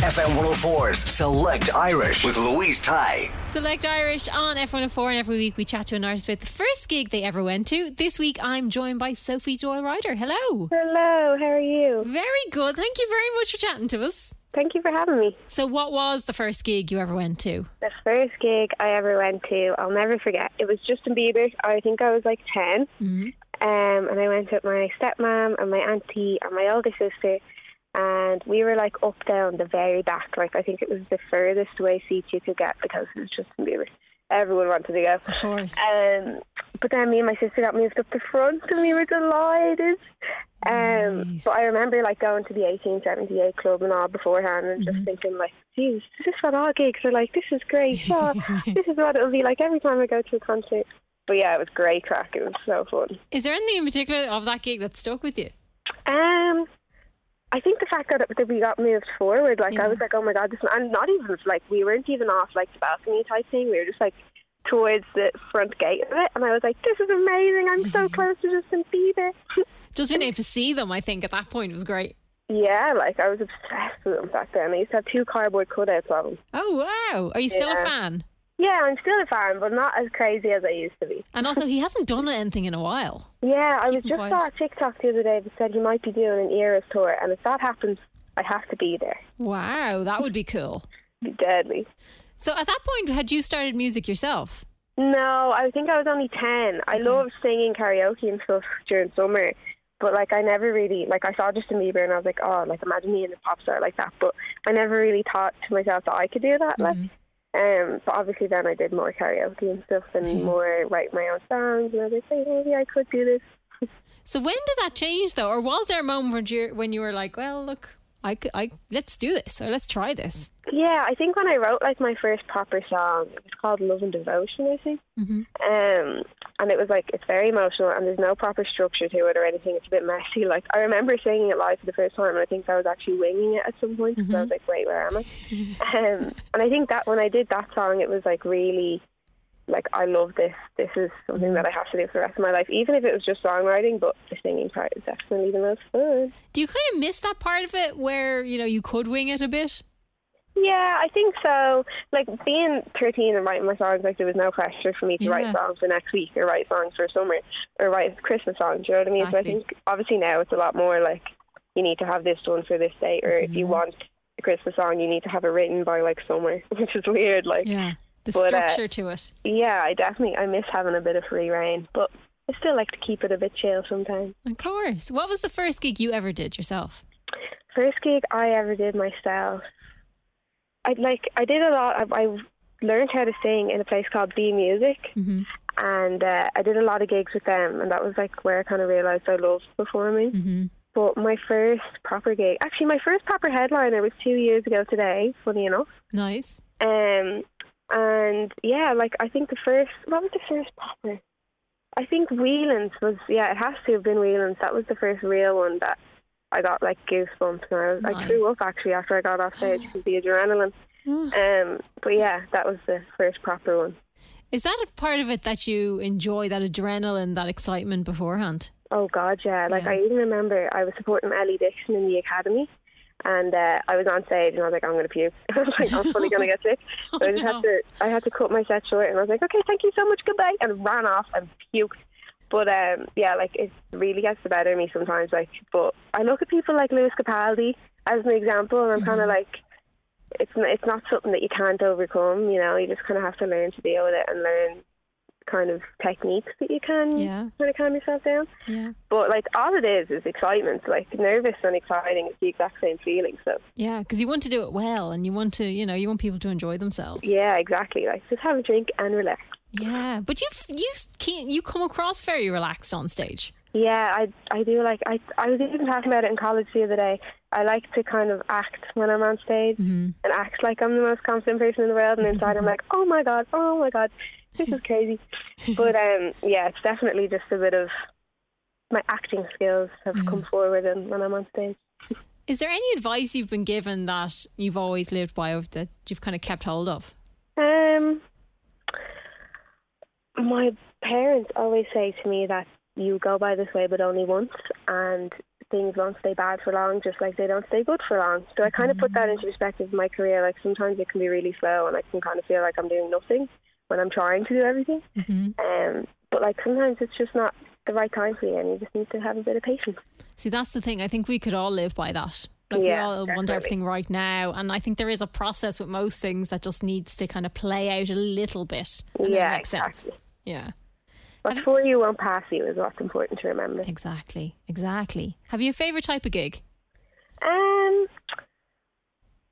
FM 104's Select Irish with Louise Tighe. Select Irish on F104, and every week we chat to an artist about the first gig they ever went to. This week I'm joined by Sophie Doyle Ryder. Hello. Hello, how are you? Very good. Thank you very much for chatting to us. Thank you for having me. So, what was the first gig you ever went to? The first gig I ever went to, I'll never forget. It was Justin Bieber. I think I was like 10. Mm-hmm. Um, and I went with my stepmom and my auntie and my older sister. And we were like up down the very back. Like, I think it was the furthest away seat you could get because it was Justin Bieber. Everyone wanted to go. Of course. Um, but then me and my sister got moved up the front and we were delighted. Um, Nice. But I remember like going to the 1878 club and all beforehand and Mm-hmm. just thinking like, geez, this is this what our gigs are like? This is great. Oh, this is what it'll be like every time I go to a concert. But yeah, it was great craic. It was so fun. Is there anything in particular of that gig that stuck with you? Um, I think the fact that, that we got moved forward, like Yeah. I was like, oh my god, this, and not even like we weren't even off like the balcony type thing. We were just like towards the front gate of it, and I was like, this is amazing. I'm so mm-hmm. close to just Justin Bieber. Just being able to see them, I think, at that point was great. yeah, like I was obsessed with him back then. I used to have two cardboard cutouts of them. Oh, wow. Are you still a fan? Yeah, I'm still a fan, but not as crazy as I used to be. And also, he hasn't done anything in a while. Yeah, I was just quiet. saw a TikTok the other day that said he might be doing an Eras tour, and if that happens, I have to be there. Wow, that would be cool. Be deadly. So, at that point, had you started music yourself? No, I think I was only 10. I loved singing karaoke and stuff during summer. But like I never really like I saw Justin Bieber and I was like, oh, like imagine me and a pop star like that. But I never really thought to myself that I could do that. Like, mm-hmm. Um, but obviously then I did more karaoke and stuff and more write my own songs. And I was like, maybe I could do this. So, when did that change, though? Or was there a moment when you, when you were like, well, look, I, could, I let's do this or let's try this? Yeah, I think when I wrote like my first proper song, it was called Love and Devotion, I think. Mm-hmm. Um, and it was like it's very emotional and there's no proper structure to it or anything. It's a bit messy. Like I remember singing it live for the first time, and I think I was actually winging it at some point. So I was like, "Wait, where am I?" um, and I think that when I did that song, it was like really, like I love this. This is something that I have to do for the rest of my life, even if it was just songwriting. But the singing part is definitely the most fun. Do you kind of miss that part of it where, you know, you could wing it a bit? Yeah, I think so. Like being 13 and writing my songs, like there was no pressure for me to Yeah. write songs for next week or write songs for summer or write Christmas songs. You know what I mean? So I think obviously now it's a lot more like you need to have this done for this date, or if you Mm-hmm. want a Christmas song, you need to have it written by like summer, which is weird. Like, Yeah. The But, uh, structure to it. yeah, I definitely I miss having a bit of free rein, but I still like to keep it a bit chill sometimes. Of course. What was the first gig you ever did yourself? First gig I ever did myself. I like I did a lot. I, I learned how to sing in a place called B Music, Mm-hmm. and uh, I did a lot of gigs with them, and that was like where I kind of realized I loved performing. Mm-hmm. But my first proper gig, actually, my first proper headliner was two years ago today. Funny enough. Nice. Um, and yeah, like I think the first, what was the first proper? I think Whelan's was, yeah, it has to have been Whelan's. That was the first real one that I got like goosebumps, and I, was, I threw up actually after I got off stage because the adrenaline. Um, but yeah, that was the first proper one. Is that a part of it that you enjoy, that adrenaline, that excitement beforehand? Oh God, yeah. Like Yeah. I even remember I was supporting Ellie Dixon in the academy, and uh, I was on stage and I was like, I'm gonna puke. I was like, I'm fully gonna get sick. So I just no. had to, I had to cut my set short, and I was like, okay, thank you so much, goodbye, and ran off and puked. But um, yeah, like it really gets the better of me sometimes. Like, but I look at people like Lewis Capaldi as an example, and I'm kind of Mm-hmm. like, it's it's not something that you can't overcome. You know, you just kind of have to learn to deal with it and learn kind of techniques that you can Yeah. kind of calm yourself down. Yeah. But like all it is is excitement. Like nervous and exciting is the exact same feeling. So Yeah, because you want to do it well and you want to, you know, you want people to enjoy themselves. yeah, exactly. Like just have a drink and relax. Yeah, but you you can you come across very relaxed on stage. Yeah, I I do like I I was even talking about it in college the other day. I like to kind of act when I'm on stage Mm-hmm. and act like I'm the most confident person in the world, and inside I'm like, oh my god, oh my god, this is crazy. but um, yeah, it's definitely just a bit of my acting skills have come forward, and when I'm on stage. Is there any advice you've been given that you've always lived by or that you've kind of kept hold of? Um, my parents always say to me that you go by this way, but only once, and things won't stay bad for long, just like they don't stay good for long. So I kind of put that into perspective in my career. Like sometimes it can be really slow, and I can kind of feel like I'm doing nothing when I'm trying to do everything. Um, but like sometimes it's just not the right time for you, and you just need to have a bit of patience. See, that's the thing. I think we could all live by that. Like Yeah, we all want everything right now, and I think there is a process with most things that just needs to kind of play out a little bit. And then it yeah, makes sense. exactly. Yeah, What's for you won't pass you is what's important to remember. exactly, exactly. Have you a favorite type of gig? Um,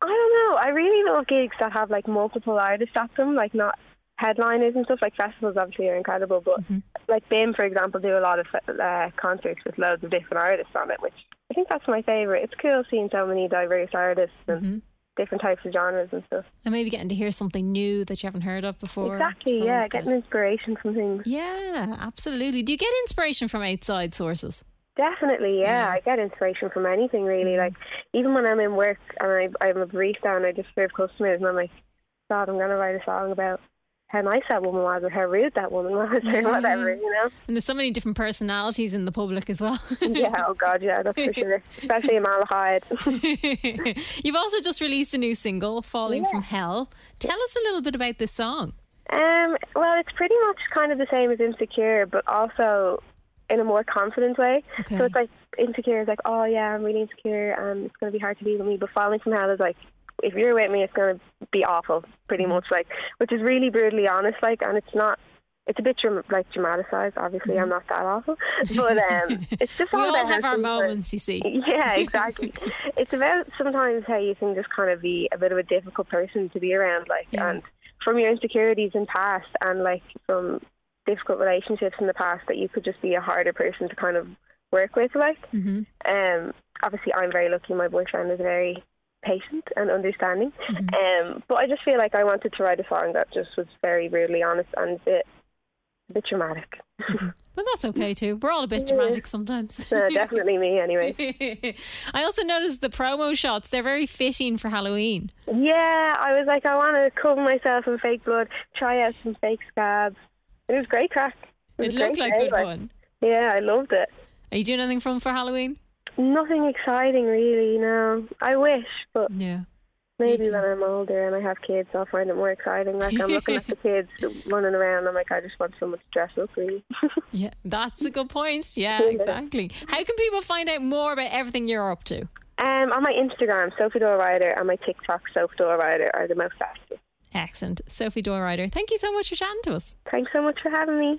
I don't know. I really love gigs that have like multiple artists at them, like not headliners and stuff. Like festivals, obviously, are incredible, but like BIMM, for example, do a lot of uh, concerts with loads of different artists on it, which I think that's my favorite. It's cool seeing so many diverse artists and different types of genres and stuff. And maybe getting to hear something new that you haven't heard of before. exactly. Yeah, getting good. inspiration from things. Yeah, absolutely. Do you get inspiration from outside sources? Definitely, yeah. I get inspiration from anything really. Mm. Like even when I'm in work and I, I'm a barista and I just serve customers and I'm like, God, I'm gonna write a song about how nice that woman was or how rude that woman was or whatever, you know. And there's so many different personalities in the public as well. yeah, oh God, yeah, that's for sure. Especially in Malahide. You've also just released a new single, Falling from Hell. Tell us a little bit about this song. um, well, it's pretty much kind of the same as Insecure, but also in a more confident way. Okay. So it's like Insecure is like, oh yeah, I'm really insecure and it's going to be hard to be with me. But Falling from Hell is like, if you're with me, it's going to be awful, pretty Mm-hmm. much like, which is really brutally honest, like, and it's not. It's a bit like dramatized. Obviously, I'm not that awful, but um, it's just Mm-hmm. We all all about have our moments, you see. yeah, exactly. it's about sometimes how you can just kind of be a bit of a difficult person to be around, like, Yeah. and from your insecurities in past, and like from difficult relationships in the past, that you could just be a harder person to kind of work with, like. hmm Um, obviously, I'm very lucky. My boyfriend is very patient and understanding. Mm-hmm. Um, but I just feel like I wanted to write a song that just was very brutally honest and a bit, a bit dramatic. But that's okay too. We're all a bit dramatic sometimes. Uh, definitely me, anyway. I also noticed the promo shots. They're very fitting for Halloween. Yeah, I was like, I want to cover myself in fake blood, try out some fake scabs. It was great craic. It was looked like day, good fun. Yeah, I loved it. Are you doing anything fun for Halloween? Nothing exciting, really. No, I wish, but Yeah. maybe when I'm older and I have kids, I'll find it more exciting. Like I'm looking at the kids running around. I'm like, I just want someone to dress up, really. Yeah, that's a good point. Yeah, exactly. How can people find out more about everything you're up to? um, on my Instagram, Sophie Doyle Ryder, and my TikTok, Sophie Doyle Ryder, are the most active. Excellent. Sophie Doyle thank you so much for chatting to us. Thanks so much for having me.